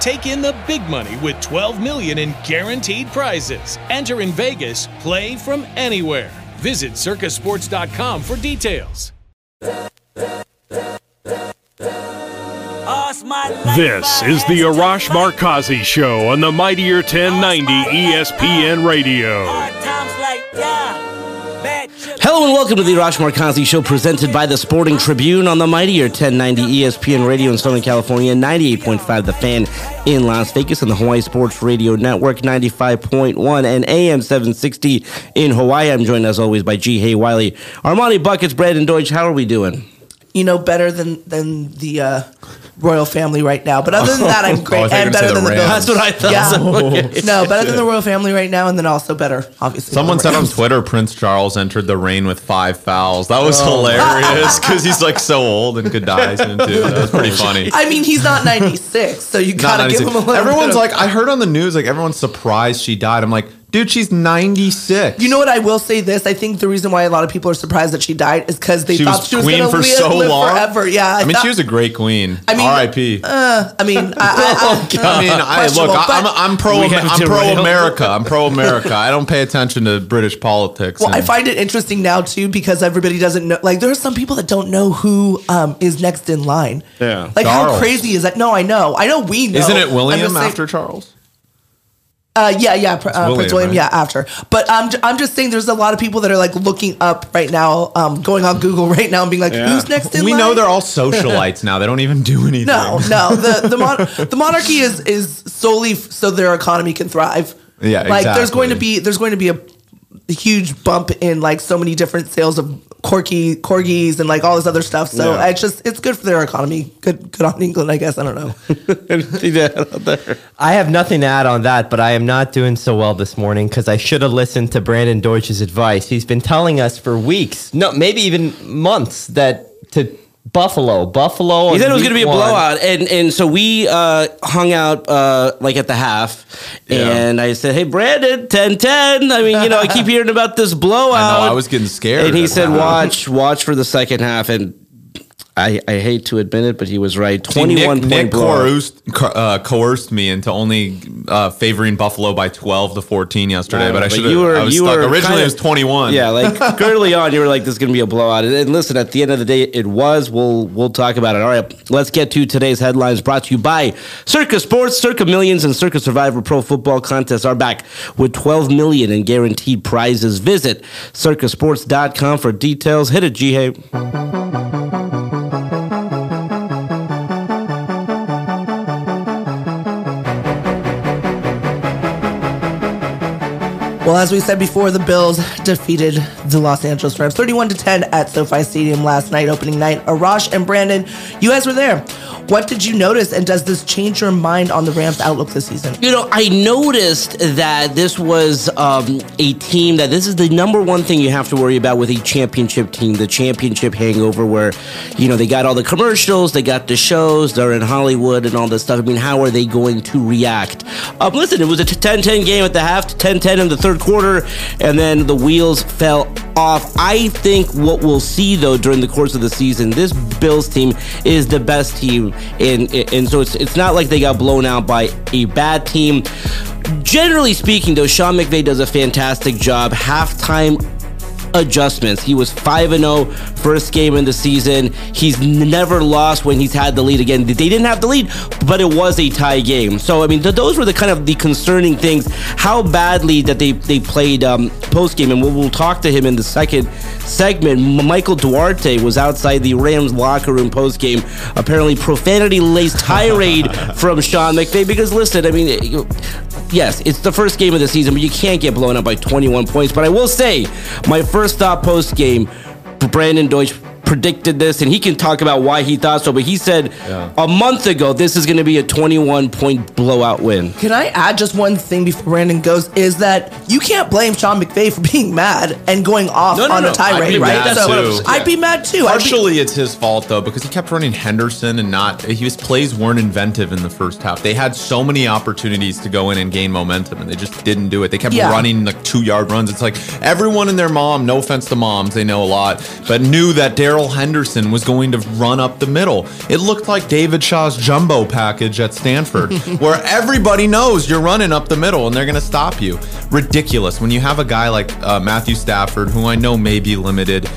Take in the big money with 12 million in guaranteed prizes. Enter in Vegas, play from anywhere. Visit circasports.com for details. This is the Arash Markazi Show on the Mightier 1090 ESPN Radio. Hello and welcome to the Arash Markazi Show presented by the Sporting Tribune on the Mightier 1090 ESPN Radio in Southern California, 98.5 The Fan in Las Vegas, and the Hawaii Sports Radio Network, 95.1 and AM 760 in Hawaii. I'm joined as always by Ji Hae Wiley, Armani Buckets, Brandon Deutsch. How are we doing? You know, better than than the uh, royal family right now. But other than that, I'm great Oh, I thought you and better than say the the Bills. That's what I thought. Yeah. So, okay. No, better than the royal family right now, and then also better, obviously. Someone said on Twitter Prince Charles entered the reign with five fouls. That Oh. was hilarious because he's like so old and could die soon too. That was pretty funny. I mean, he's not 96, so you gotta give him a little. Everyone's bit of- like, I heard on the news, like everyone's surprised she died. I'm like, dude, she's 96. You know what? I will say this. I think the reason why a lot of people are surprised that she died is because they she thought was she was queen going to for live, so live long, forever. Yeah, I, mean, thought- she was a great queen. I mean, R.I.P. I mean, I, I, I, I mean, I, look, I, I'm, I'm pro. We have I'm to pro rail. America. I'm pro America. I don't pay attention to British politics. Well, I and- find it interesting now too because everybody doesn't know. Like, there are some people that don't know who um, is next in line. Yeah. Like, how Charles. crazy is that? No, I know. I know we know. Isn't it I'm just William saying- after Charles? Uh, yeah, yeah, pr- uh, William, Prince William. right? Yeah, after. But I'm, j- I'm just saying, there's a lot of people that are like looking up right now, um, going on Google right now and being like, "Who's next in We line?" know they're all socialites now. They don't even do anything. No, no. The the, mon- the monarchy is is solely f- so their economy can thrive. Yeah, like there's going to be there's going to be a, a huge bump in like so many different sales of corgi corgis and like all this other stuff. So Yeah. it's just it's good for their economy. Good good on England, I guess. I don't know. I have nothing to add on that, but I am not doing so well this morning because I should have listened to Brandon Deutsch's advice. He's been telling us for weeks, no, maybe even months, that to Buffalo, Buffalo. He said it was going to be a one. blowout, and and so we uh, hung out uh, like at the half, and I said, "Hey, Brandon, 10-10. I mean, you know, I keep hearing about this blowout. I know, I was getting scared And he said, half. "Watch, watch for the second half." And I, I hate to admit it, but he was right. Twenty-one point Nick coerced, uh, coerced me into only uh, favoring Buffalo by 12 to 14 yesterday, but I should you were- I was you stuck. were Originally, kinda- it was 21. Yeah, like early on, you were like, "This is going to be a blowout." And, listen, at the end of the day, it was. We'll we'll talk about it. All right, let's get to today's headlines. Brought to you by Circa Sports, Circa Millions, and Circa Survivor Pro Football contests are back with 12 million in guaranteed prizes. Visit circasports.com for details. Hit it, Ji Hae. Well, as we said before, the Bills defeated the Los Angeles Rams 31 to 10 at SoFi Stadium last night, opening night. Arash and Brandon, you guys were there. What did you notice, and does this change your mind on the Rams' outlook this season? You know, I noticed that this was um, a team that this is the number one thing you have to worry about with a championship team, the championship hangover, where, you know, they got all the commercials, they got the shows, they're in Hollywood and all this stuff. I mean, how are they going to react? Um, listen, it was a 10 10 game at the half, 10 10 in the third quarter, and then the wheels fell off. I think what we'll see, though, during the course of the season, this Bills team is the best team. And, and so it's, it's not like they got blown out by a bad team. Generally speaking, though, Sean McVay does a fantastic job. Halftime adjustments. He was 5 0 first game in the season. He's never lost when he's had the lead again. They didn't have the lead, but it was a tie game. So, I mean, th- those were the kind of the concerning things. How badly that they, they played um, post game. And we'll, we'll talk to him in the second segment. Michael Duarte was outside the Rams locker room post game, apparently profanity laced tirade from Sean McVay. Because, listen, I mean, it- yes, it's the first game of the season, but you can't get blown up by 21 points. But I will say, my first thought post game, Brandon Deutsch, predicted this, and he can talk about why he thought so. But he said a month ago this is going to be a 21 point blowout win. Can I add just one thing before Brandon goes? Is that you can't blame Sean McVay for being mad and going off No, no, on no. a tirade, I'd right? so. I'd be mad too. I'd be- Partially, it's his fault though because he kept running Henderson and not. His plays weren't inventive in the first half. They had so many opportunities to go in and gain momentum, and they just didn't do it. They kept Yeah. running like two yard runs. It's like everyone and their mom. No offense to moms, they know a lot, but knew that Darrell Henderson was going to run up the middle. It looked like David Shaw's jumbo package at Stanford, where everybody knows you're running up the middle and they're going to stop you. Ridiculous. When you have a guy like uh, Matthew Stafford, who I know may be limited,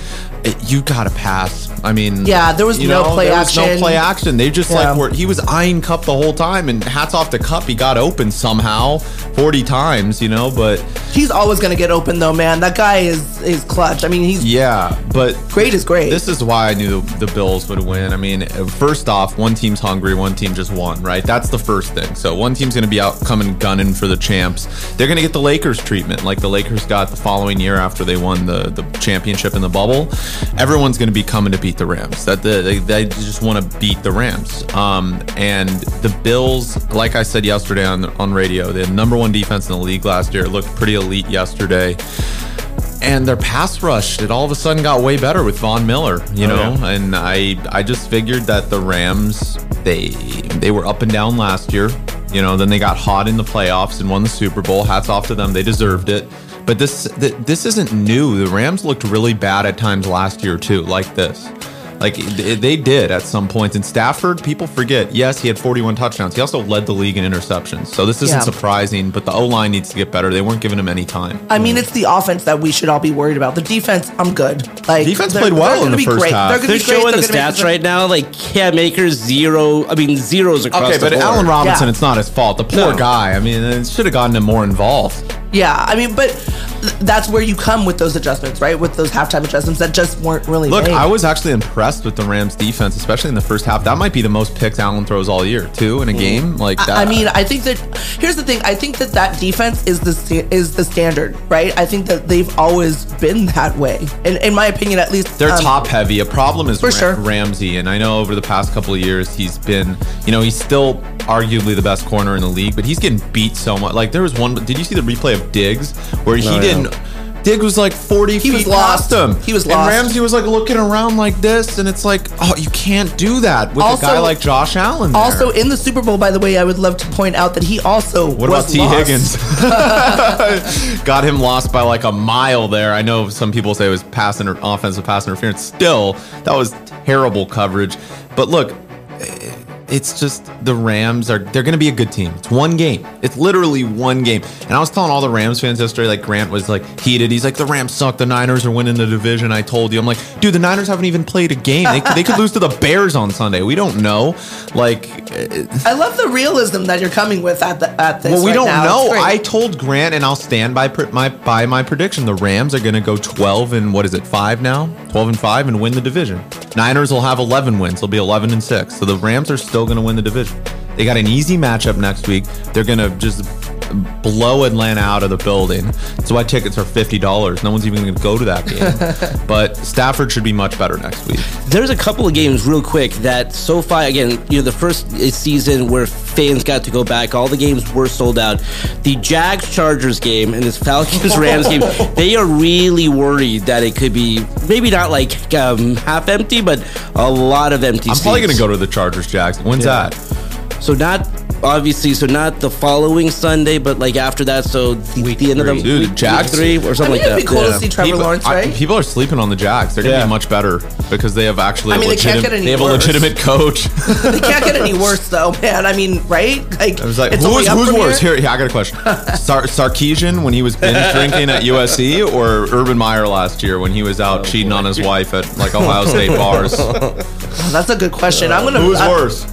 it, you got to pass. I mean, Yeah, there was no play there was no play action. They just Yeah. like were he was eyeing Kupp the whole time, and hats off to Kupp. He got open somehow, forty times, you know. But he's always going to get open though, man. That guy is is clutch. I mean, he's yeah, but great is great. this is why I knew the Bills would win. I mean, first off, one team's hungry, one team just won, right? That's the first thing. So one team's going to be out coming gunning for the champs. They're going to get the Lakers treatment, like the Lakers got the following year after they won the, the championship in the bubble. Everyone's going to be coming to beat the Rams. That the, they, they just want to beat the Rams. Um, and the Bills, like I said yesterday on on radio, the number one defense in the league last year, looked pretty elite yesterday and their pass rush it all of a sudden got way better with Von Miller, you know. And I I just figured that the Rams they they were up and down last year, you know. Then they got hot in the playoffs and won the Super Bowl. Hats off to them, they deserved it. But this this isn't new. The Rams looked really bad at times last year too, like this. Like they did at some points. And Stafford, people forget. Yes, he had 41 touchdowns. He also led the league in interceptions. So this isn't Yeah. surprising. But the O line needs to get better. They weren't giving him any time. I mean, it's the offense that we should all be worried about. The defense, I'm good. Like Defense played well they're in the first great. half. They're, gonna They're be great. showing the They're gonna stats right now. Like Cam Akers zero. I mean zeros across Okay, the but board. Allen Robinson, Yeah. it's not his fault. The poor No. guy. I mean, it should have gotten him more involved. Yeah, I mean, but that's where you come with those adjustments, right? With those halftime adjustments that just weren't really Look, made. I was actually impressed with the Rams defense, especially in the first half. That might be the most picks Allen throws all year, too, in a game like that. I mean, I think that here's the thing. I think that that defense is the is the standard, right? I think that they've always been that way, in, in my opinion, at least. they're um, top heavy. A problem is for Ra- sure. Ramsey, and I know over the past couple of years he's been, you know, he's still arguably the best corner in the league, but he's getting beat so much. Like there was one. Did you see the replay of Diggs where he yeah. Didn't? Diggs was like 40 He was lost. past him. He was lost. And. Ramsey was like looking around like this, and it's like, oh, you can't do that with Also- a guy like Josh Allen. there. Also, in the Super Bowl, by the way, I would love to point out that he also What was about T. lost. Higgins? Got him lost by like a mile there. I know some people say it was pass inter- offensive pass interference. Still, that was terrible coverage. But look, it's just the Rams are they're going to be a good team. It's one game. It's literally one game. And I was telling all the Rams fans yesterday like Grant was like heated. He's like the Rams suck. The Niners are winning the division. I told you. I'm like, dude, the Niners haven't even played a game. They, they could lose to the Bears on Sunday. We don't know. Like I love the realism that you're coming with at the at this. well, we right don't now. know. I told Grant, and I'll stand by pr- my by my prediction. The Rams are going to go 12 and what is it, five now? 12 and five and win the division. Niners will have 11 wins. They'll be 11 and six. So the Rams are still going to win the division. They got an easy matchup next week. They're going to just blow Atlanta out of the building. That's why tickets are fifty dollars. No one's even going to go to that game. but Stafford should be much better next week. There's a couple of games real quick that SoFi again, you know, the first season where fans got to go back, all the games were sold out. The Jags Chargers game and this Falcons Rams game, they are really worried that it could be maybe not like um, half empty, but a lot of empty. I'm probably going to go to the Chargers Jags. When's Yeah. that? So not obviously, so not the following Sunday, but like after that. So the, the end of the three. Dude, week, Jags- week three or I something mean, like it'd that. be cool Yeah. to see Trevor People, Lawrence, I- right? people are sleeping on the Jags. They're going to Yeah. be much better because they have actually. I mean, a they can't get any They have a legitimate coach. they can't get any worse, though, man. I mean, right? Like, I was like, it's who only is, up who's worse? here. Here, here, I got a question. Sar- Sarkisian when he was binge drinking at USC, or Urban Meyer last year when he was out cheating on his wife at like Ohio State bars? That's a good question. I'm gonna. Who's I- worse?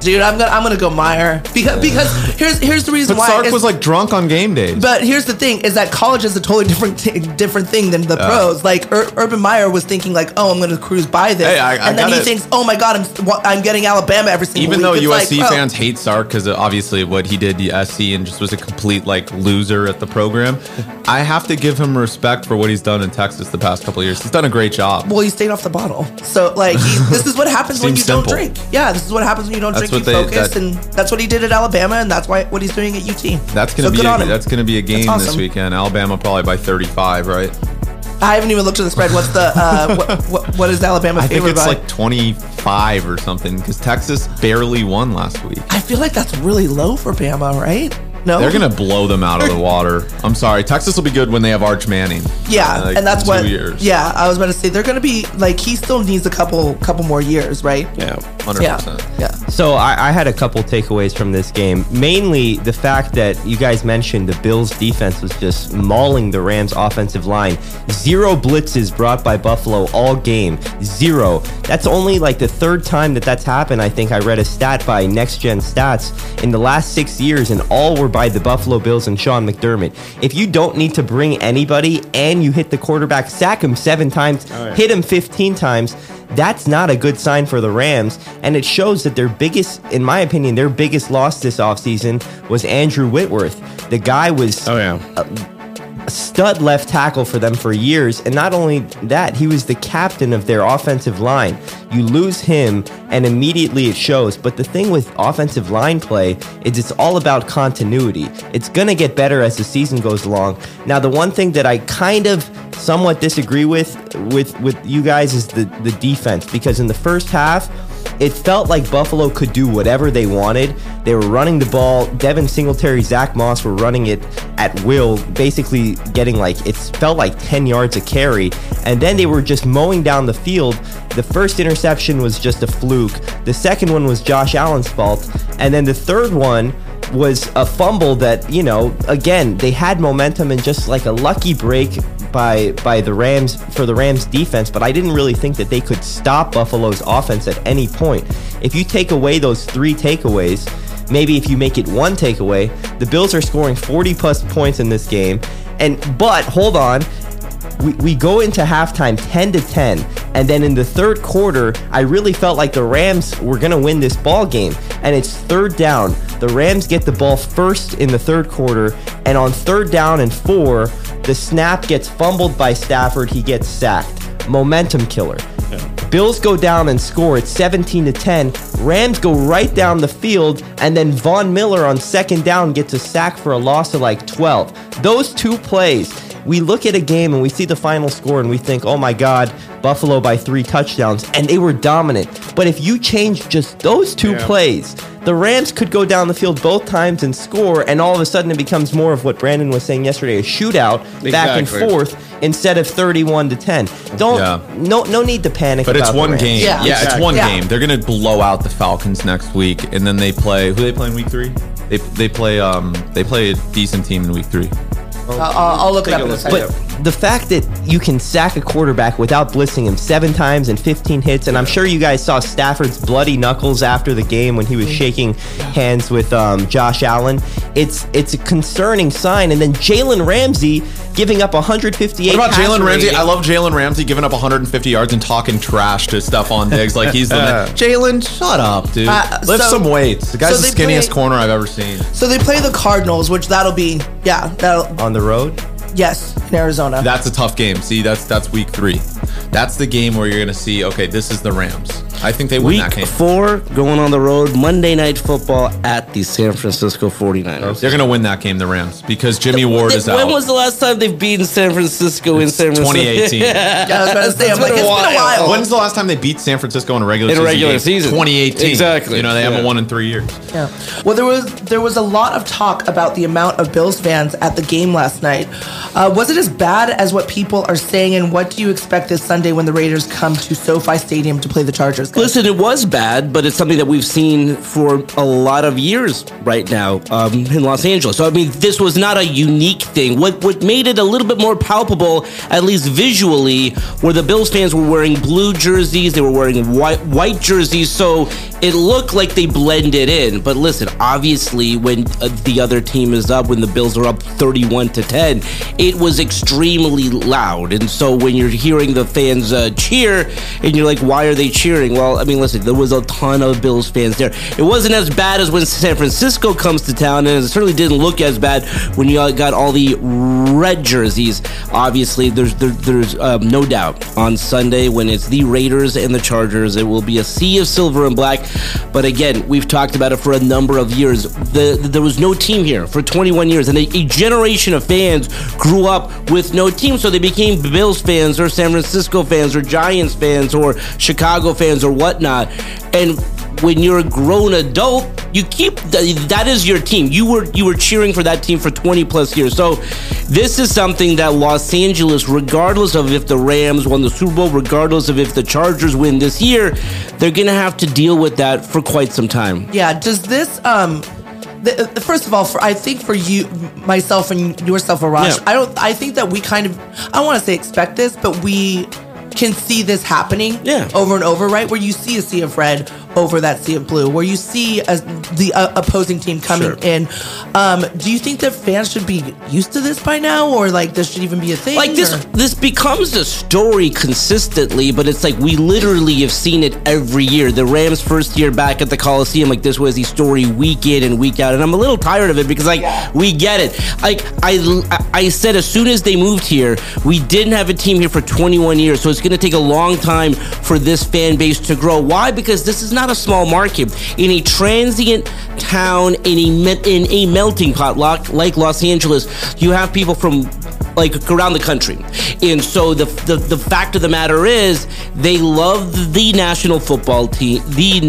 Dude, I'm gonna I'm gonna go Meyer because because here's here's the reason But why. Sark is- was like drunk on game days. but here's the thing: is that college is a totally different t- different thing than the pros. Like Ur- Urban Meyer was thinking, like, "Oh, I'm going to cruise by this," Hey, I- I and then he gotta- thinks, "Oh my God, I'm wa- I'm getting Alabama every single Even week." though It's like, USC bro, fans hate Sark because obviously what he did to SC and just was a complete like loser at the program, I have to give him respect for what he's done in Texas the past couple of years. He's done a great job. Well, he stayed off the bottle. So, like, he, this is what happens when you Seems don't drink. Yeah, this is what happens when you don't That's You what they- focus, that- and that's what he did at Alabama, and that's why what he's doing at UT. That's gonna So be a, that's gonna be a game That's this weekend. Alabama probably by 35, right? I haven't even looked at the spread. What's the uh, what, what, what is Alabama I think it's by? like 25 or something because Texas barely won last week. I feel like that's really low for Bama, right? No, They're gonna blow them out of the water. I'm sorry. Texas will be good when they have Arch Manning. Yeah, Uh, like, and that's two what. years. Yeah, I was about to say they're gonna be like he still needs a couple couple more years, right? Yeah. 100. Yeah, percent yeah. So I, I had a couple takeaways from this game. Mainly the fact that you guys mentioned the Bills defense was just mauling the Rams offensive line. Zero blitzes brought by Buffalo all game. Zero. That's only like the third time that that's happened. I think I read a stat by Next Gen Stats in the last six years, and all were by the Buffalo Bills and Sean McDermott. If you don't need to bring anybody and you hit the quarterback, sack him seven times, oh, hit him 15 times, that's not a good sign for the Rams. And it shows that their biggest, in my opinion, their biggest loss this offseason was Andrew Whitworth. The guy was Oh yeah. a stud left tackle for them for years. And not only that, he was the captain of their offensive line. You lose him, and immediately it shows. But the thing with offensive line play is it's all about continuity. It's going to get better as the season goes along. Now, the one thing that I kind of somewhat disagree with with with you guys is the the defense because in the first half it felt like Buffalo could do whatever they wanted. They were running the ball. Devin Singletary, Zach Moss were running it at will, basically getting like it felt like 10 yards a carry. And then they were just mowing down the field. The first interception was just a fluke. The second one was Josh Allen's fault. And then the third one was a fumble that, you know, again, they had momentum and just like a lucky break by by the Rams for the Rams defense, but I didn't really think that they could stop Buffalo's offense at any point. If you take away those three takeaways, maybe if you make it one takeaway, the Bills are scoring 40 plus points in this game. And but hold on, we, we go into halftime 10 to 10 and then in the third quarter i really felt like the rams were going to win this ball game. And it's third down. The rams get the ball first in the third quarter and on third down and four the snap gets fumbled by stafford. He gets sacked. Momentum killer. Bills go down and score. At 17 to 10. Rams go right down the field, and then Von Miller on second down gets a sack for a loss of like 12. Those two plays, we look at a game and we see the final score and we think, oh my God, Buffalo by three touchdowns, and they were dominant. But if you change just those two plays, the Rams could go down the field both times and score, and all of a sudden it becomes more of what Brandon was saying yesterday a shootout back and forth instead of 31 to 10. Don't, Yeah. no, no need to panic. But it's about the one Rams. game. Yeah. Yeah, it's one Yeah. game. They're gonna blow out the Falcons next week, and then they play. Who they play in week three? They they play um they play a decent team in week three. I'll, I'll I'll look it up in a look. second. But the fact that you can sack a quarterback without blitzing him seven times and 15 hits, and I'm sure you guys saw Stafford's bloody knuckles after the game when he was shaking hands with um, Josh Allen. It's it's a concerning sign. And then Jalen Ramsey giving up 158. What about Jalen Ramsey? I love Jalen Ramsey giving up 150 yards and talking trash to Stefon Diggs like he's the man. Jalen. Shut up, dude. Uh, Lift so- some weights. The guy's so the skinniest play- corner I've ever seen. So they play the Cardinals, which that'll be yeah, that'll on the road. yes in Arizona. That's a tough game. See, that's that's week three. That's the game where you're gonna see. Okay, this is the Rams. I think they win Week that game. four, going on the road, Monday Night Football at the San Francisco 49ers. They're gonna win that game, the Rams, because Jimmie Ward is out. when was the last time they've beaten San Francisco in San Francisco? 2018. yeah, I was about to say, I'm It's like, been a it's been a while. while. When's the last time they beat San Francisco in a regular season? In a regular game? season. 2018. Exactly. You know they Yeah. haven't won in three years. Yeah. Well, there was there was a lot of talk about the amount of Bills fans at the game last night. Uh, was it as bad as what people are saying? And what do you expect this Sunday when the Raiders come to SoFi Stadium to play the Chargers? Guys? Listen, it was bad, but it's something that we've seen for a lot of years right now um, in Los Angeles. So I mean, this was not a unique thing. What what made it a little bit more palpable, at least visually, were the Bills fans were wearing blue jerseys, they were wearing white white jerseys. So it looked like they blended in. But listen, obviously, when uh, the other team is up, when the Bills are up 31 to 10, it was extremely loud. And so when you're hearing the fans uh, cheer, and you're like, why are they cheering? Well, I mean, listen, there was a ton of Bills fans there. It wasn't as bad as when San Francisco comes to town, and it certainly didn't look as bad when you got all the red jerseys. Obviously, there's there, there's um, no doubt on Sunday when it's the Raiders and the Chargers, it will be a sea of silver and black. But again, we've talked about it for a number of years. The, the, there was no team here for 21 years, and a, a generation of fans grew up with no team, so they became Bills fans or San Francisco fans or Giants fans or Chicago fans or whatnot. And when you're a grown adult, you keep that is your team. You were you were cheering for that team for 20 plus years. So this is something that Los Angeles, regardless of if the Rams won the Super Bowl, regardless of if the Chargers win this year, they're gonna have to deal with that for quite some time. Yeah. Does this um first of all, for I think for you, myself, and yourself, Arash, yeah. I don't. I think that we kind of, I don't want to say expect this, but we can see this happening yeah. over and over, right? Where you see a sea of red over that sea of blue, where you see a, the uh, opposing team coming sure. in. Um, do you think that fans should be used to this by now, or like this should even be a thing? Like this, or? this becomes a story consistently, but it's like we literally have seen it every year. The Rams' first year back at the Coliseum, like this was the story week in and week out, and I'm a little tired of it because like yeah. we get it. Like I, I said, as soon as they moved here, we didn't have a team here for 21 years, so it's going to take a long time for this fan base to grow. Why? Because this is not a small market. In a transient town, in a, in a melting pot like, like Los Angeles, you have people from like around the country. And so the, the, the fact of the matter is they love the national football team, the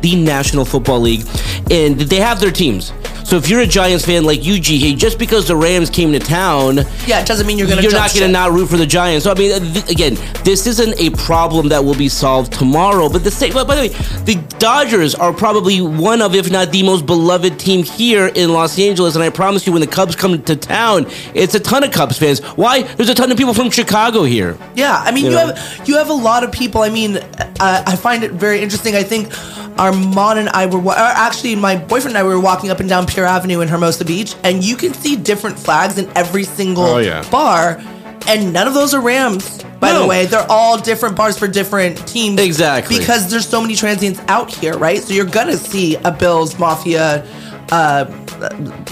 the National Football League, and they have their teams. So if you're a Giants fan like you, G, just because the Rams came to town, yeah, it doesn't mean you're going to. You're not going to not root for the Giants. So I mean, th- again, this isn't a problem that will be solved tomorrow. But the same. But by the way, the Dodgers are probably one of, if not the most beloved team here in Los Angeles. And I promise you, when the Cubs come to town, it's a ton of Cubs fans. Why? There's a ton of people from Chicago here. Yeah, I mean, you, you know? have you have a lot of people. I mean, uh, I find it very interesting. I think our mom and I were actually my boyfriend and I were walking up and down Pier Avenue in Hermosa Beach, and you can see different flags in every single oh, yeah. bar, and none of those are Rams. By no. the way, they're all different bars for different teams. Exactly. Because there's so many transients out here, right? So you're gonna see a Bills Mafia uh,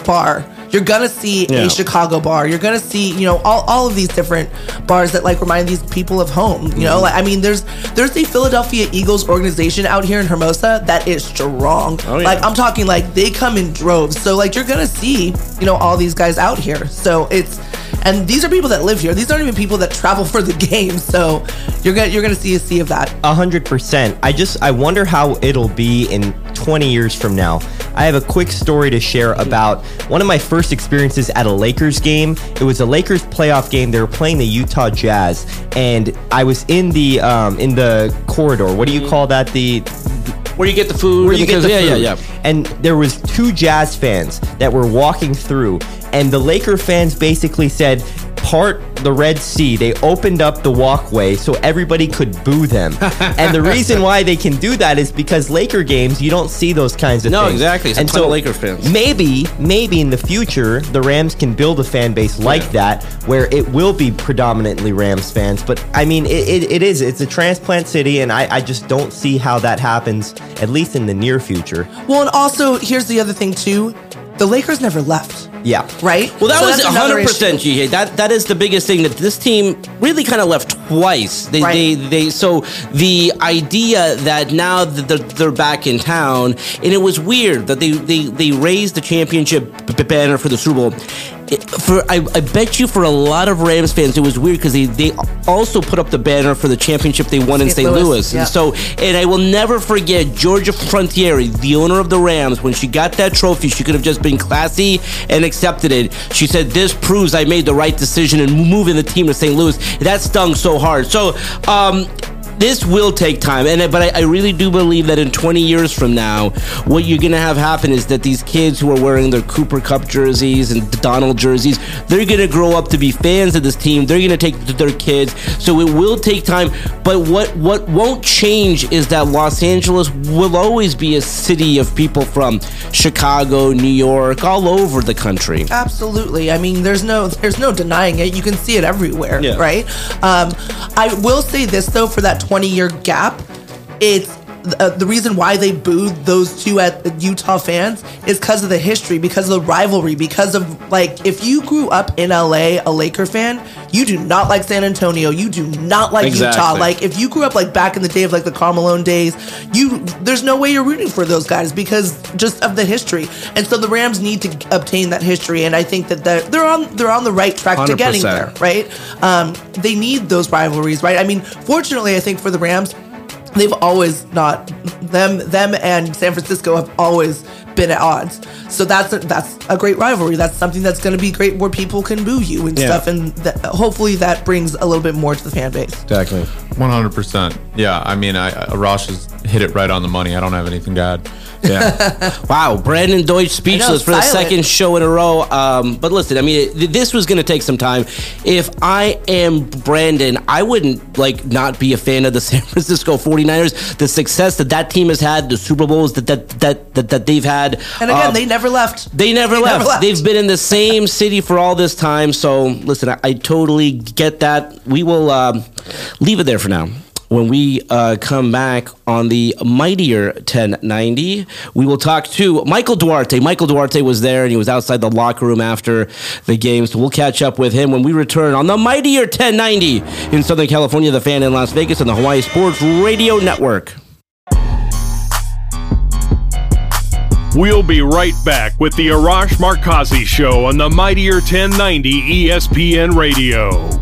bar you're gonna see yeah. a Chicago bar. You're gonna see, you know, all, all of these different bars that like remind these people of home. You mm-hmm. know, like I mean, there's there's a Philadelphia Eagles organization out here in Hermosa that is strong. Oh, yeah. Like I'm talking like they come in droves. So like you're gonna see, you know, all these guys out here. So it's and these are people that live here. These aren't even people that travel for the game. So you're gonna you're gonna see a sea of that. A hundred percent. I just I wonder how it'll be in 20 years from now. I have a quick story to share about one of my first experiences at a Lakers game. It was a Lakers playoff game. They were playing the Utah Jazz, and I was in the um, in the corridor. What do you call that? The where you get the food. Where you get the yeah, food. Yeah, yeah, And there was two Jazz fans that were walking through, and the Laker fans basically said, part the Red Sea. They opened up the walkway so everybody could boo them. and the reason why they can do that is because Laker games, you don't see those kinds of no, things. No, exactly. It's and so Laker fans. Maybe, maybe in the future, the Rams can build a fan base like yeah. that where it will be predominantly Rams fans. But I mean, it, it, it is. It's a transplant city, and I, I just don't see how that happens, at least in the near future. Well, and also, here's the other thing, too the Lakers never left. Yeah. Right? Well, that so was 100% GA. That that is the biggest thing that this team really kind of left twice. They, right. they they so the idea that now that they're, they're, back in town and it was weird that they they they raised the championship banner for the Super Bowl for I, I, bet you for a lot of Rams fans it was weird because they, they also put up the banner for the championship they won in St. Louis, Louis. Yeah. and so and I will never forget Georgia Frontiere, the owner of the Rams, when she got that trophy, she could have just been classy and accepted it. She said, "This proves I made the right decision in moving the team to St. Louis." That stung so hard. So. Um, this will take time, and but I, I, really do believe that in 20 years from now, what you're gonna have happen is that these kids who are wearing their Cooper Kupp jerseys and Donald jerseys, they're gonna grow up to be fans of this team. They're gonna take their kids, so it will take time. But what what won't change is that Los Angeles will always be a city of people from Chicago, New York, all over the country. Absolutely. I mean, there's no there's no denying it. You can see it everywhere, yeah. right? Um, I will say this though, for that 20 year gap, it's uh, the reason why they booed those two at Utah fans is because of the history, because of the rivalry, because of like if you grew up in LA, a Laker fan, you do not like San Antonio, you do not like exactly. Utah. Like if you grew up like back in the day of like the Karl Malone days, you there's no way you're rooting for those guys because just of the history. And so the Rams need to obtain that history, and I think that they're, they're on they're on the right track 100%. to getting there. Right? Um, they need those rivalries, right? I mean, fortunately, I think for the Rams they've always not them them and San Francisco have always been at odds. So that's a, that's a great rivalry. That's something that's going to be great where people can boo you and yeah. stuff, and that, hopefully that brings a little bit more to the fan base. Exactly, one hundred percent. Yeah, I mean, I, Rosh has hit it right on the money. I don't have anything to add. Yeah. wow, Brandon Deutsch speechless know, for the second show in a row. Um, but listen, I mean, this was going to take some time. If I am Brandon, I wouldn't like not be a fan of the San Francisco 49ers. The success that that team has had, the Super Bowls that that that that, that they've had. And again, um, they never left. They, never, they left. never, left. They've been in the same city for all this time. So listen, I, I totally get that. We will um, leave it there for now. When we uh, come back on the mightier 1090, we will talk to Michael Duarte. Michael Duarte was there and he was outside the locker room after the game. So we'll catch up with him when we return on the mightier 1090 in Southern California, the fan in Las Vegas, and the Hawaii Sports Radio Network. We'll be right back with the Arash Markazi Show on the Mightier 1090 ESPN Radio.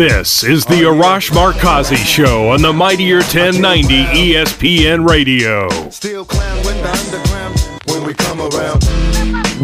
This is the Arash Markazi Show on the Mightier 1090 ESPN Radio. Still clown when the underground when we come around.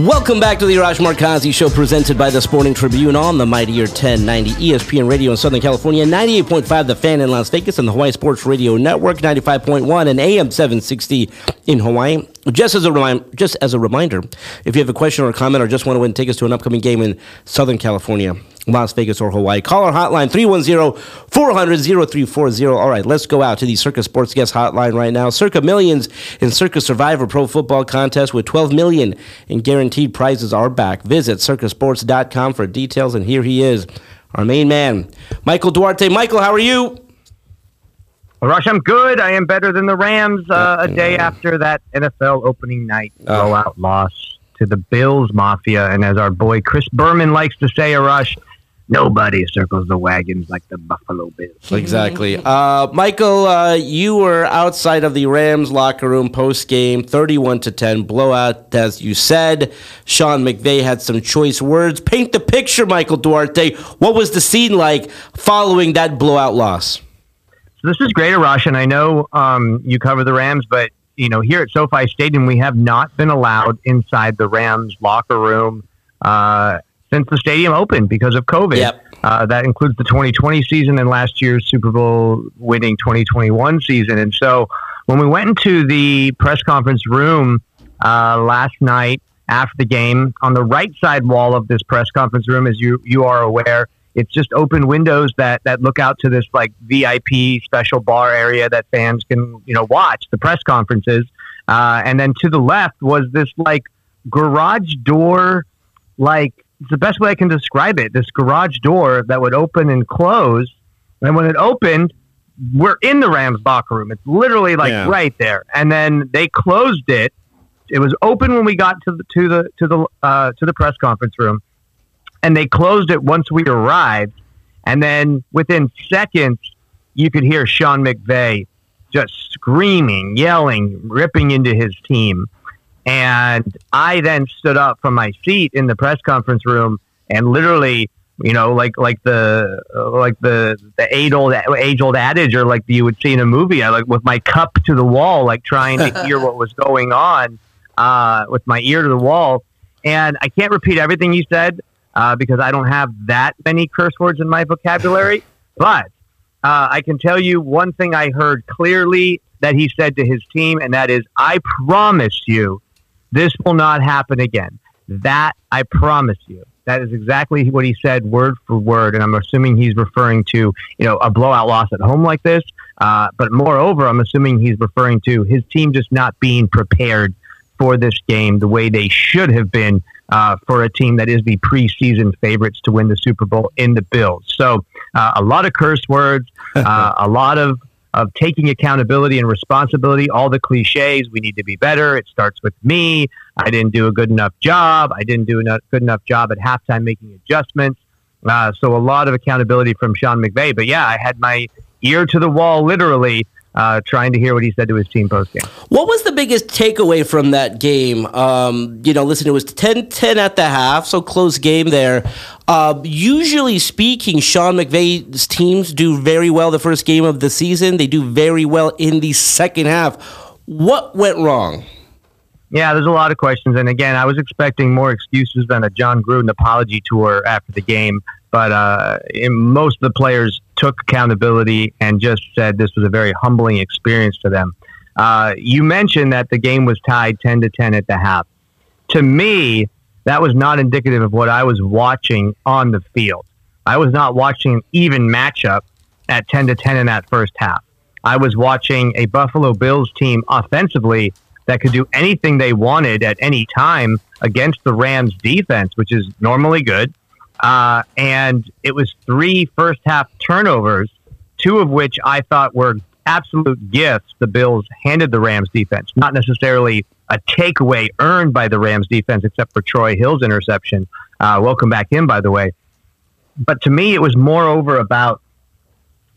Welcome back to the Arash Markazi Show, presented by the Sporting Tribune on the Mightier 1090 ESPN Radio in Southern California, 98.5 The Fan in Las Vegas, and the Hawaii Sports Radio Network, 95.1 and AM 760 in Hawaii. Just as a reminder, just as a reminder, if you have a question or a comment or just want to win tickets to an upcoming game in Southern California, Las Vegas or Hawaii. Call our hotline 310-400-0340. All right, let's go out to the Circa Sports Guest hotline right now. Circa Millions in Circa Survivor Pro Football Contest with 12 million in guaranteed prizes are back. Visit circasports.com for details and here he is, our main man, Michael Duarte. Michael, how are you? Rush, I'm good. I am better than the Rams uh, a day after that NFL opening night blowout oh. loss to the Bills Mafia. And as our boy Chris Berman likes to say, Arash, nobody circles the wagons like the Buffalo Bills. Exactly. Uh, Michael, uh, you were outside of the Rams locker room post game, 31 to 10 blowout, as you said. Sean McVay had some choice words. Paint the picture, Michael Duarte. What was the scene like following that blowout loss? This is great, Arash, and I know um, you cover the Rams, but you know here at SoFi Stadium we have not been allowed inside the Rams locker room. Uh, since the stadium opened because of COVID. Yep. Uh, that includes the 2020 season and last year's Super Bowl winning 2021 season. And so when we went into the press conference room uh, last night after the game, on the right side wall of this press conference room, as you you are aware, it's just open windows that that look out to this like VIP special bar area that fans can you know watch the press conferences. Uh, and then to the left was this like garage door, like it's the best way I can describe it. This garage door that would open and close, and when it opened, we're in the Rams locker room. It's literally like Yeah. right there. And then they closed it. It was open when we got to the to the to the uh, to the press conference room, and they closed it once we arrived. And then within seconds, you could hear Sean McVay just screaming, yelling, ripping into his team. And I then stood up from my seat in the press conference room and literally, you know, like like the like the the age old age old adage, or like you would see in a movie. I like with my cup to the wall, like trying to hear what was going on, uh, with my ear to the wall. And I can't repeat everything you said uh, because I don't have that many curse words in my vocabulary. But uh, I can tell you one thing I heard clearly that he said to his team, and that is, I promise you, this will not happen again. That I promise you. That is exactly what he said, word for word. And I'm assuming he's referring to, you know, a blowout loss at home like this. Uh, but moreover, I'm assuming he's referring to his team just not being prepared for this game the way they should have been uh, for a team that is the preseason favorites to win the Super Bowl in the Bills. So uh, a lot of curse words, uh, a lot of of taking accountability and responsibility, all the cliches. We need to be better. It starts with me. I didn't do a good enough job. I didn't do a good enough job at halftime making adjustments. Uh, so a lot of accountability from Sean McVay. But yeah, I had my ear to the wall, literally, uh, trying to hear what he said to his team post game. What was the biggest takeaway from that game? Um, you know, listen, it was 10 10 at the half, so close game there. Uh, usually speaking, Sean McVay's teams do very well the first game of the season. They do very well in the second half. What went wrong? Yeah, there's a lot of questions. And again, I was expecting more excuses than a Jon Gruden apology tour after the game. But uh, in- most of the players took accountability and just said this was a very humbling experience to them. Uh, you mentioned that the game was tied 10 to 10 at the half. To me, that was not indicative of what I was watching on the field. I was not watching an even matchup at 10 to 10 in that first half. I was watching a Buffalo Bills team offensively that could do anything they wanted at any time against the Rams defense, which is normally good. Uh, and it was three first half turnovers, two of which I thought were absolute gifts the Bills handed the Rams defense, not necessarily a takeaway earned by the Rams defense, except for Troy Hill's interception. Uh, welcome back in, by the way. But to me, it was moreover about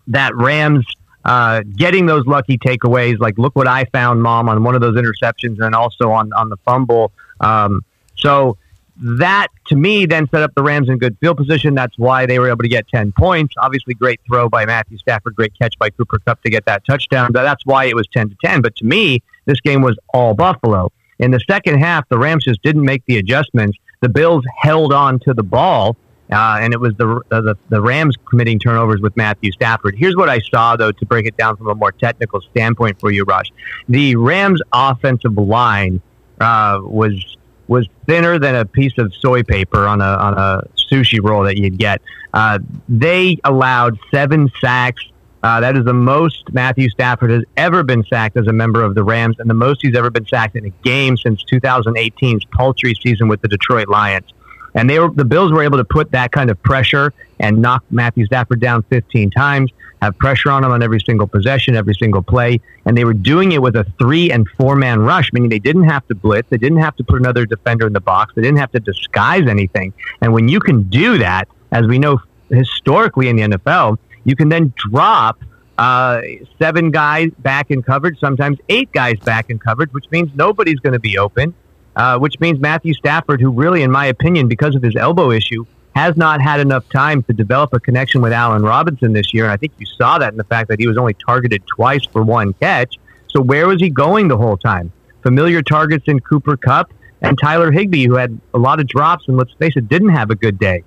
that Rams uh, getting those lucky takeaways. Like, look what I found, mom, on one of those interceptions, and also on on the fumble. Um, so that to me then set up the Rams in good field position. That's why they were able to get ten points. Obviously, great throw by Matthew Stafford, great catch by Cooper Kupp to get that touchdown. That's why it was ten to ten. But to me, this game was all Buffalo. In the second half, the Rams just didn't make the adjustments. The Bills held on to the ball. Uh, and it was the, the the Rams committing turnovers with Matthew Stafford. Here's what I saw, though, to break it down from a more technical standpoint for you, Rush. The Rams' offensive line uh, was was thinner than a piece of soy paper on a on a sushi roll that you'd get. Uh, they allowed seven sacks. Uh, that is the most Matthew Stafford has ever been sacked as a member of the Rams, and the most he's ever been sacked in a game since 2018's paltry season with the Detroit Lions. And they were the Bills were able to put that kind of pressure and knock Matthew Stafford down 15 times, have pressure on him on every single possession, every single play, and they were doing it with a three and four man rush, meaning they didn't have to blitz, they didn't have to put another defender in the box, they didn't have to disguise anything. And when you can do that, as we know historically in the NFL, you can then drop uh, seven guys back in coverage, sometimes eight guys back in coverage, which means nobody's going to be open uh, which means Matthew Stafford, who really, in my opinion, because of his elbow issue, has not had enough time to develop a connection with Allen Robinson this year. And I think you saw that in the fact that he was only targeted twice for one catch. So where was he going the whole time? Familiar targets in Cooper Kupp and Tyler Higbee, who had a lot of drops and let's face it, didn't have a good day.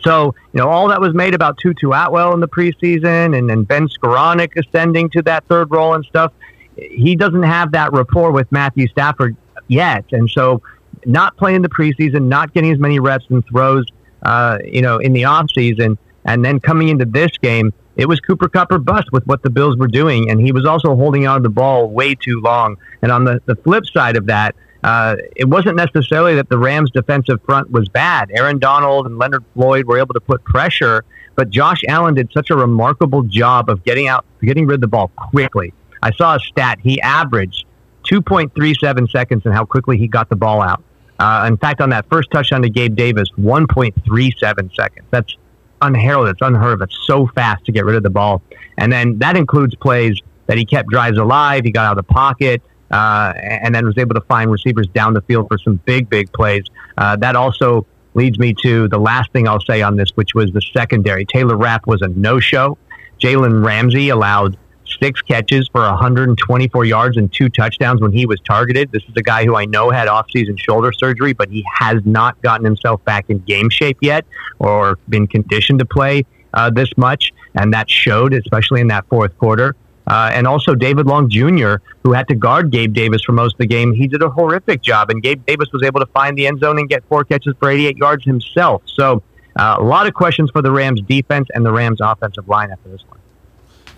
So, you know, all that was made about Tutu Atwell in the preseason and, and Ben Skowronek ascending to that third role and stuff. He doesn't have that rapport with Matthew Stafford yet. And so not playing the preseason, not getting as many reps and throws, uh, you know, in the offseason, and then coming into this game, it was Cooper Kupp or bust with what the Bills were doing. And he was also holding on to the ball way too long. And on the, the flip side of that, uh, it wasn't necessarily that the Rams' defensive front was bad. Aaron Donald and Leonard Floyd were able to put pressure, but Josh Allen did such a remarkable job of getting out, getting rid of the ball quickly. I saw a stat. He averaged 2.37 seconds and how quickly he got the ball out. Uh, in fact, on that first touchdown to Gabe Davis, 1.37 seconds. That's unheralded. It's unheard of. It's so fast to get rid of the ball. And then that includes plays that he kept drives alive. He got out of the pocket uh, and then was able to find receivers down the field for some big, big plays. Uh, that also leads me to the last thing I'll say on this, which was the secondary. Taylor Rapp was a no show. Jalen Ramsey allowed six catches for 124 yards and two touchdowns when he was targeted. This is a guy who I know had offseason shoulder surgery, but he has not gotten himself back in game shape yet or been conditioned to play uh, this much. And that showed, especially in that fourth quarter. Uh, and also David Long Jr., who had to guard Gabe Davis for most of the game. He did a horrific job, and Gabe Davis was able to find the end zone and get four catches for 88 yards himself. So uh, a lot of questions for the Rams defense and the Rams offensive line after this one.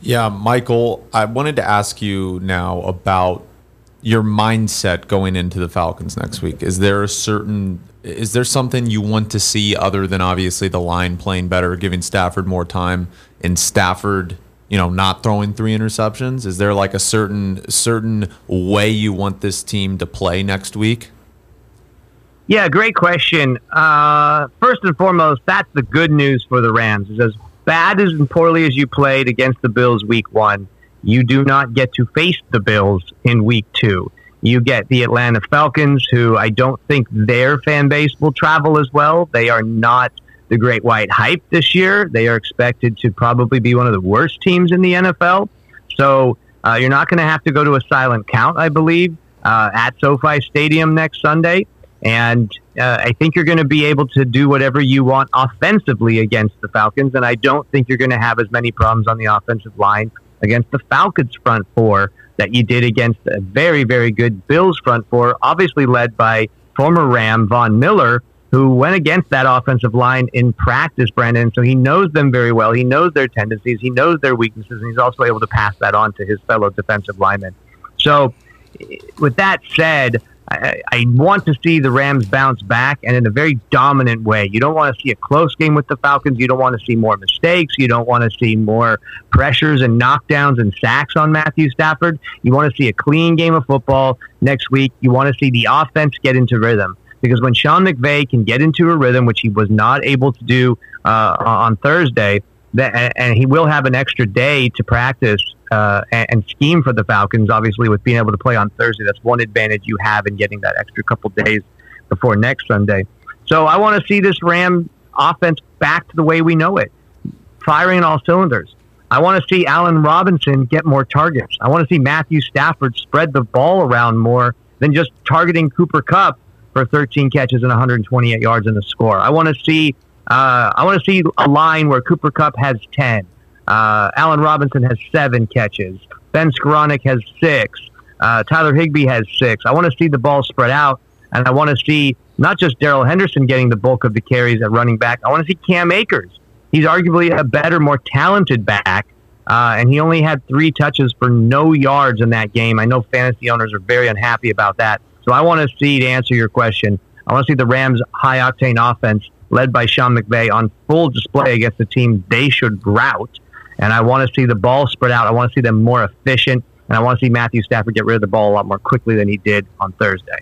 Yeah, Michael, I wanted to ask you now about your mindset going into the Falcons next week. Is there a certain is there something you want to see other than obviously the line playing better, giving Stafford more time, and Stafford you know, not throwing three interceptions? Is there like a certain certain way you want this team to play next week? Yeah, great question. Uh, first and foremost, that's the good news for the Rams. Is as bad as and poorly as you played against the Bills week one, you do not get to face the Bills in week two. You get the Atlanta Falcons, who I don't think their fan base will travel as well. They are not the Great White Hype this year. They are expected to probably be one of the worst teams in the NFL. So uh, you're not going to have to go to a silent count, I believe, uh, at SoFi Stadium next Sunday. And uh, I think you're going to be able to do whatever you want offensively against the Falcons. And I don't think you're going to have as many problems on the offensive line against the Falcons front four that you did against a very, very good Bills front four, obviously led by former Ram Von Miller, who went against that offensive line in practice, Brandon. So he knows them very well. He knows their tendencies. He knows their weaknesses, and he's also able to pass that on to his fellow defensive linemen. So, with that said, I, I, want to see the Rams bounce back and in a very dominant way. You don't want to see a close game with the Falcons. You don't want to see more mistakes. You don't want to see more pressures and knockdowns and sacks on Matthew Stafford. You want to see a clean game of football next week. You want to see the offense get into rhythm because when Sean McVay can get into a rhythm, which he was not able to do uh, on Thursday, that, and he will have an extra day to practice uh, and, and, scheme for the Falcons. Obviously, with being able to play on Thursday, that's one advantage you have in getting that extra couple days before next Sunday. So I want to see this Ram offense back to the way we know it, firing all cylinders. I want to see Allen Robinson get more targets. I want to see Matthew Stafford spread the ball around more than just targeting Cooper Kupp for 13 catches and 128 yards in the score. I want to see uh, I want to see a line where Cooper Kupp has 10, uh, Allen Robinson has seven catches, Ben Skowronek has six, uh, Tyler Higbee has six. I want to see the ball spread out, and I want to see not just Darrell Henderson getting the bulk of the carries at running back. I want to see Cam Akers. He's arguably a better, more talented back. Uh, and he only had three touches for no yards in that game. I know fantasy owners are very unhappy about that. So I want to see, to answer your question, I want to see the Rams' high octane offense led by Sean McVay on full display against a team they should rout. And I want to see the ball spread out. I want to see them more efficient. And I want to see Matthew Stafford get rid of the ball a lot more quickly than he did on Thursday.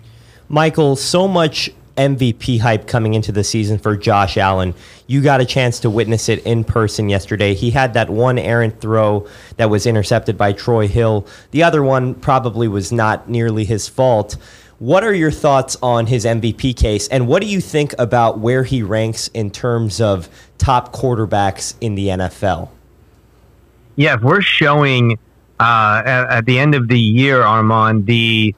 Michael, so much MVP hype coming into the season for Josh Allen. You got a chance to witness it in person yesterday. He had that one errant throw that was intercepted by Troy Hill. The other one probably was not nearly his fault. What are your thoughts on his MVP case, and what do you think about where he ranks in terms of top quarterbacks in the NFL? Yeah, if we're showing uh, at, at, the end of the year, Armani, the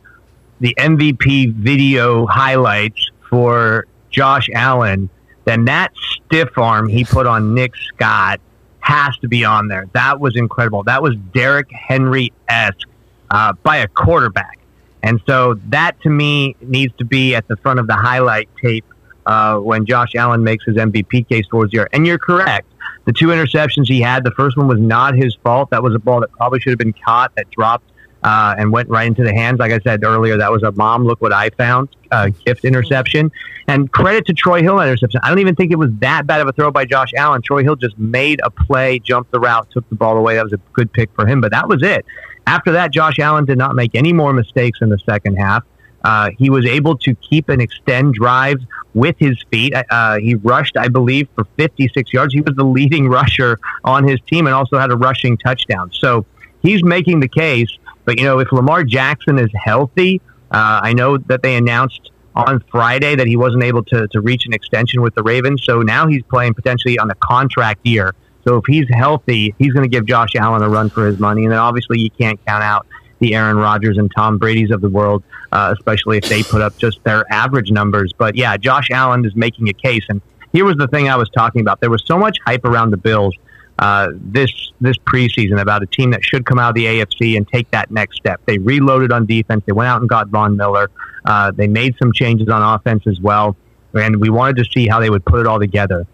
the MVP video highlights for Josh Allen, then that stiff arm he put on Nick Scott has to be on there. That was incredible. That was Derrick Henry esque uh, by a quarterback. And so that to me needs to be at the front of the highlight tape uh, when Josh Allen makes his MVP case towards the year. And you're correct. The two interceptions he had, the first one was not his fault. That was a ball that probably should have been caught that dropped uh, and went right into the hands. Like I said earlier, that was a mom, look what I found uh, gift interception. And credit to Troy Hill interception. I don't even think it was that bad of a throw by Josh Allen. Troy Hill just made a play, jumped the route, took the ball away. That was a good pick for him, but that was it. After that, Josh Allen did not make any more mistakes in the second half. Uh, he was able to keep and extend drives with his feet. Uh, he rushed, I believe, for 56 yards. He was the leading rusher on his team and also had a rushing touchdown. So he's making the case but you know, if Lamar Jackson is healthy, uh, I know that they announced on Friday that he wasn't able to, to reach an extension with the Ravens. So now he's playing potentially on a contract year. So if he's healthy, he's going to give Josh Allen a run for his money. And then obviously you can't count out the Aaron Rodgers and Tom Brady's of the world, uh, especially if they put up just their average numbers. But yeah, Josh Allen is making a case. And here was the thing I was talking about. There was so much hype around the Bills uh, this this preseason about a team that should come out of the AFC and take that next step. They reloaded on defense. They went out and got Von Miller. Uh, they made some changes on offense as well, and we wanted to see how they would put it all together.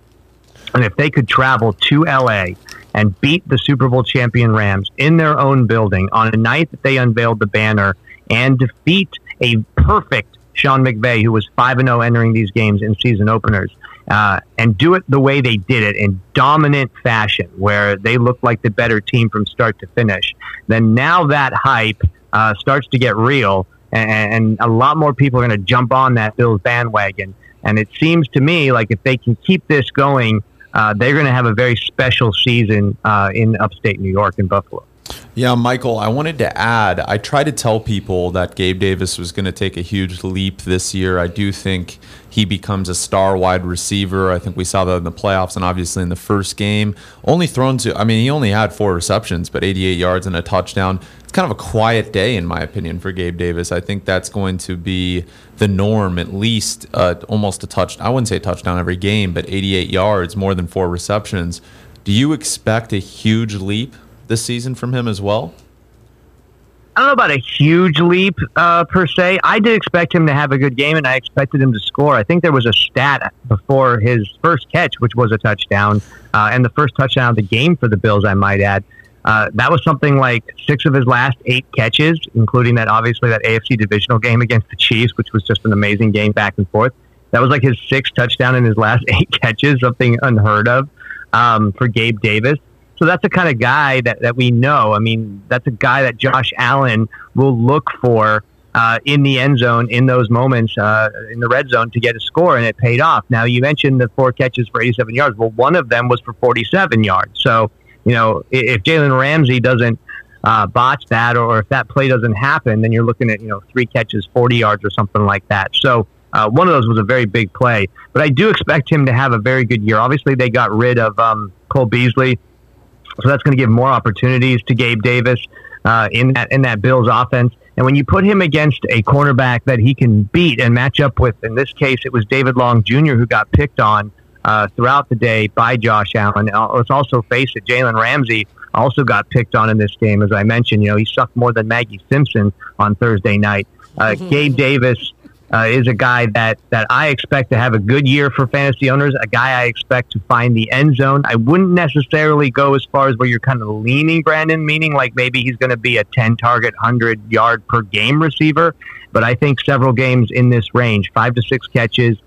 And if they could travel to LA and beat the Super Bowl champion Rams in their own building on a night that they unveiled the banner and defeat a perfect Sean McVay, who was 5 0 entering these games in season openers, uh, and do it the way they did it in dominant fashion, where they looked like the better team from start to finish, then now that hype uh, starts to get real, and, and a lot more people are going to jump on that Bills bandwagon. And it seems to me like if they can keep this going, uh, they're going to have a very special season uh, in upstate New York in Buffalo. Yeah, Michael, I wanted to add I tried to tell people that Gabe Davis was going to take a huge leap this year. I do think he becomes a star wide receiver. I think we saw that in the playoffs and obviously in the first game. Only thrown to, I mean, he only had four receptions, but 88 yards and a touchdown. Kind of a quiet day, in my opinion, for Gabe Davis. I think that's going to be the norm, at least uh, almost a touch. I wouldn't say touchdown every game, but 88 yards, more than four receptions. Do you expect a huge leap this season from him as well? I don't know about a huge leap uh, per se. I did expect him to have a good game, and I expected him to score. I think there was a stat before his first catch, which was a touchdown, uh, and the first touchdown of the game for the Bills. I might add. Uh, that was something like six of his last eight catches, including that obviously that AFC divisional game against the Chiefs, which was just an amazing game back and forth. That was like his sixth touchdown in his last eight catches, something unheard of um, for Gabe Davis. So that's the kind of guy that, that we know. I mean, that's a guy that Josh Allen will look for uh, in the end zone in those moments uh, in the red zone to get a score, and it paid off. Now, you mentioned the four catches for 87 yards. Well, one of them was for 47 yards. So, you know, if Jalen Ramsey doesn't uh, botch that, or if that play doesn't happen, then you're looking at, you know, three catches, 40 yards or something like that. So, uh, one of those was a very big play. But I do expect him to have a very good year. Obviously, they got rid of um, Cole Beasley. So that's going to give more opportunities to Gabe Davis uh, in that in that Bills offense. And when you put him against a cornerback that he can beat and match up with, in this case, it was David Long Jr. who got picked on uh, throughout the day by Josh Allen. Uh, let's also face it, Jalen Ramsey also got picked on in this game, as I mentioned. You know, he sucked more than Maggie Simpson on Thursday night. Uh, mm-hmm. Gabe Davis uh, is a guy that, that I expect to have a good year for fantasy owners, a guy I expect to find the end zone. I wouldn't necessarily go as far as where you're kind of leaning, Brandon, meaning like maybe he's going to be a 10 target, 100 yard per game receiver. But I think several games in this range, five to six catches,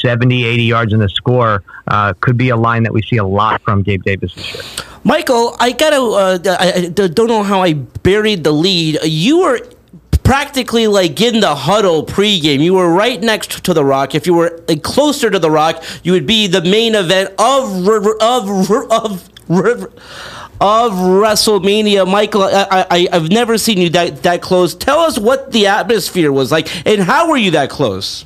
70, 80 yards in the score, uh, could be a line that we see a lot from Gabe Davis this year. Michael, I gotta. Uh, I, don't know how I buried the lead. You were practically like in the huddle pregame. You were right next to the Rock. If you were closer to the Rock, you would be the main event of of of. of WrestleMania, Michael, I, I, I've never seen you that, that close. Tell us what the atmosphere was like, and how were you that close?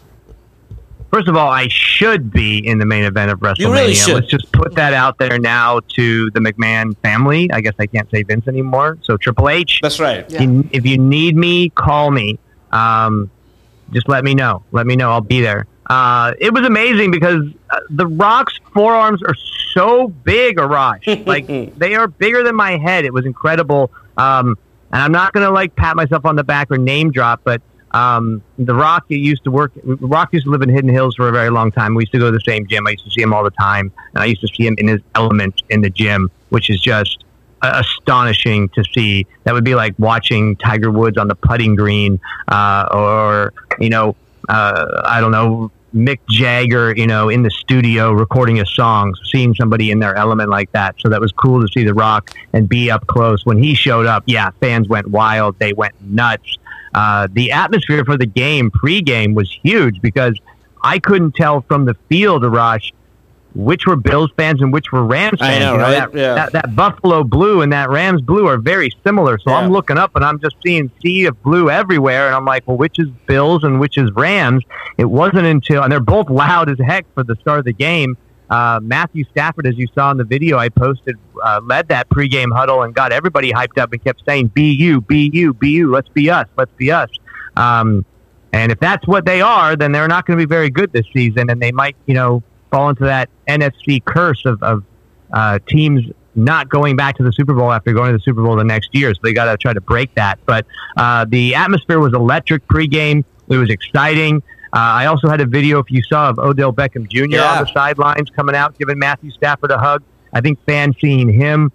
First of all, I should be in the main event of WrestleMania. You really should. Let's just put that out there now to the McMahon family. I guess I can't say Vince anymore. So Triple H. That's right. Yeah. If you need me, call me. Um, just let me know. Let me know. I'll be there. Uh, it was amazing because uh, the Rock's forearms are so big, Arash. like they are bigger than my head. It was incredible. Um, and I'm not gonna like pat myself on the back or name drop, but um, the Rock used to work. Rock used to live in Hidden Hills for a very long time. We used to go to the same gym. I used to see him all the time, and I used to see him in his element in the gym, which is just astonishing to see. That would be like watching Tiger Woods on the putting green, uh, or you know, uh, I don't know, Mick Jagger, you know, in the studio recording a song, seeing somebody in their element like that. So that was cool to see The Rock and be up close. When he showed up, yeah, fans went wild. They went nuts. Uh, the atmosphere for the game pregame was huge because I couldn't tell from the field, Arash, which were Bills fans and which were Rams fans. I know, You know, right? that, Yeah. that, that Buffalo blue and that Rams blue are very similar. So Yeah. I'm looking up and I'm just seeing sea of blue everywhere. And I'm like, well, which is Bills and which is Rams? It wasn't until, and they're both loud as heck for the start of the game. Uh, Matthew Stafford, as you saw in the video I posted, uh, led that pregame huddle and got everybody hyped up and kept saying, "Be you, be you, be you. Let's be us. Let's be us." Um, and if that's what they are, then they're not going to be very good this season, and they might, you know, fall into that NFC curse of, of uh, teams not going back to the Super Bowl after going to the Super Bowl the next year. So they got to try to break that. But uh, the atmosphere was electric pregame. It was exciting. Uh, I also had a video, if you saw, of Odell Beckham Jr. Yeah. on the sidelines coming out, giving Matthew Stafford a hug. I think fans seeing him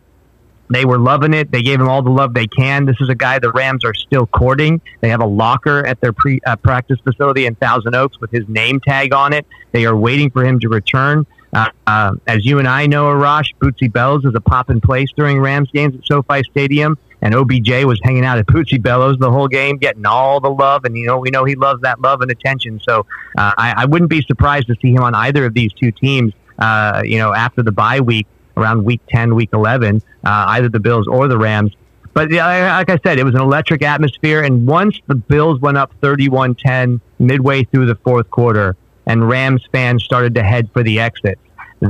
they were loving it. They gave him all the love they can. This is a guy the Rams are still courting. They have a locker at their pre uh, practice facility in Thousand Oaks with his name tag on it. They are waiting for him to return. Uh, uh, as you and I know, Arash, Bootsy Bellows is a pop in place during Rams games at SoFi Stadium. And OBJ was hanging out at Bootsy Bellows the whole game, getting all the love. And, you know, we know he loves that love and attention. So uh, I, I wouldn't be surprised to see him on either of these two teams, uh, you know, after the bye week around week 10, week 11, uh, either the Bills or the Rams. But like I said, it was an electric atmosphere. And once the Bills went up 31 10 midway through the fourth quarter, and Rams fans started to head for the exit,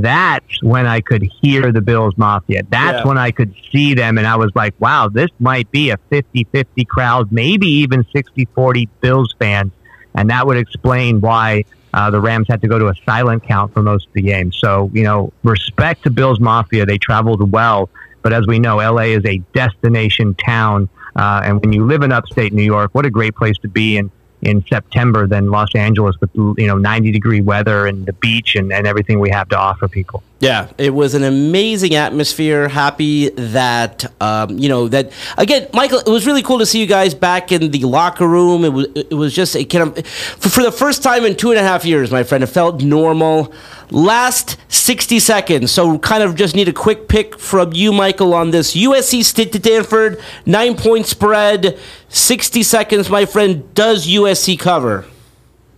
that's when I could hear the Bills Mafia. That's Yeah. when I could see them. And I was like, wow, this might be a 50 50 crowd, maybe even 60 40 Bills fans. And that would explain why uh, the Rams had to go to a silent count for most of the game. So, you know, respect to Bills Mafia. They traveled well. But as we know, LA is a destination town. Uh, and when you live in upstate New York, what a great place to be in, in September than Los Angeles with, you know, 90 degree weather and the beach and, and everything we have to offer people. Yeah, it was an amazing atmosphere. Happy that um, you know that again, Michael. It was really cool to see you guys back in the locker room. It was it was just a kind of for, for the first time in two and a half years, my friend. It felt normal. Last sixty seconds, so kind of just need a quick pick from you, Michael, on this USC stick to Stanford nine point spread. Sixty seconds, my friend. Does USC cover?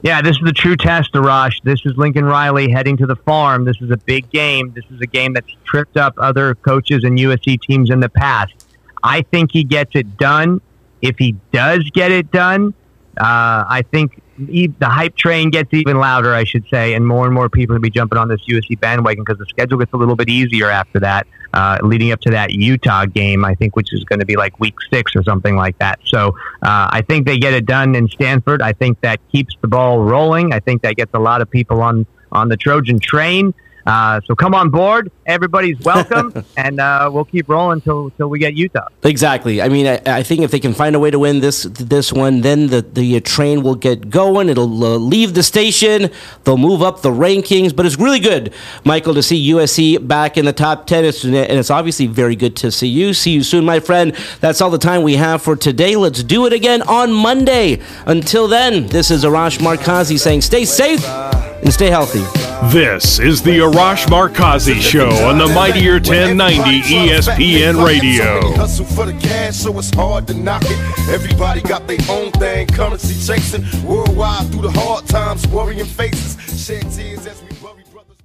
Yeah, this is the true test, Arash. This is Lincoln Riley heading to the farm. This is a big game. This is a game that's tripped up other coaches and USC teams in the past. I think he gets it done. If he does get it done, uh, I think the hype train gets even louder, I should say, and more and more people will be jumping on this USC bandwagon because the schedule gets a little bit easier after that, uh, leading up to that Utah game, I think, which is going to be like week six or something like that. So uh, I think they get it done in Stanford. I think that keeps the ball rolling. I think that gets a lot of people on, on the Trojan train. Uh, so come on board. Everybody's welcome, and uh, we'll keep rolling until till we get Utah. Exactly. I mean, I, I think if they can find a way to win this this one, then the the uh, train will get going. It'll uh, leave the station. They'll move up the rankings. But it's really good, Michael, to see USC back in the top ten. It's, and it's obviously very good to see you. See you soon, my friend. That's all the time we have for today. Let's do it again on Monday. Until then, this is Arash Markazi saying, stay safe and stay healthy. This is the Arash Markazi Show on the Mightier 1090 ESPN Radio. Hustle for the cash, so it's hard to knock it. Everybody got their own thing, currency chasing. Worldwide through the hard times, worrying faces. Shed tears as we bury brothers.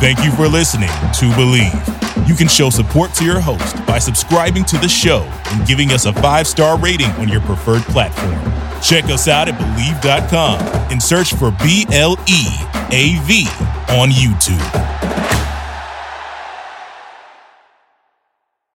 Thank you for listening to Bleav. You can show support to your host by subscribing to the show and giving us a five star rating on your preferred platform. Check us out at Bleav.com and search for B L E A V on YouTube.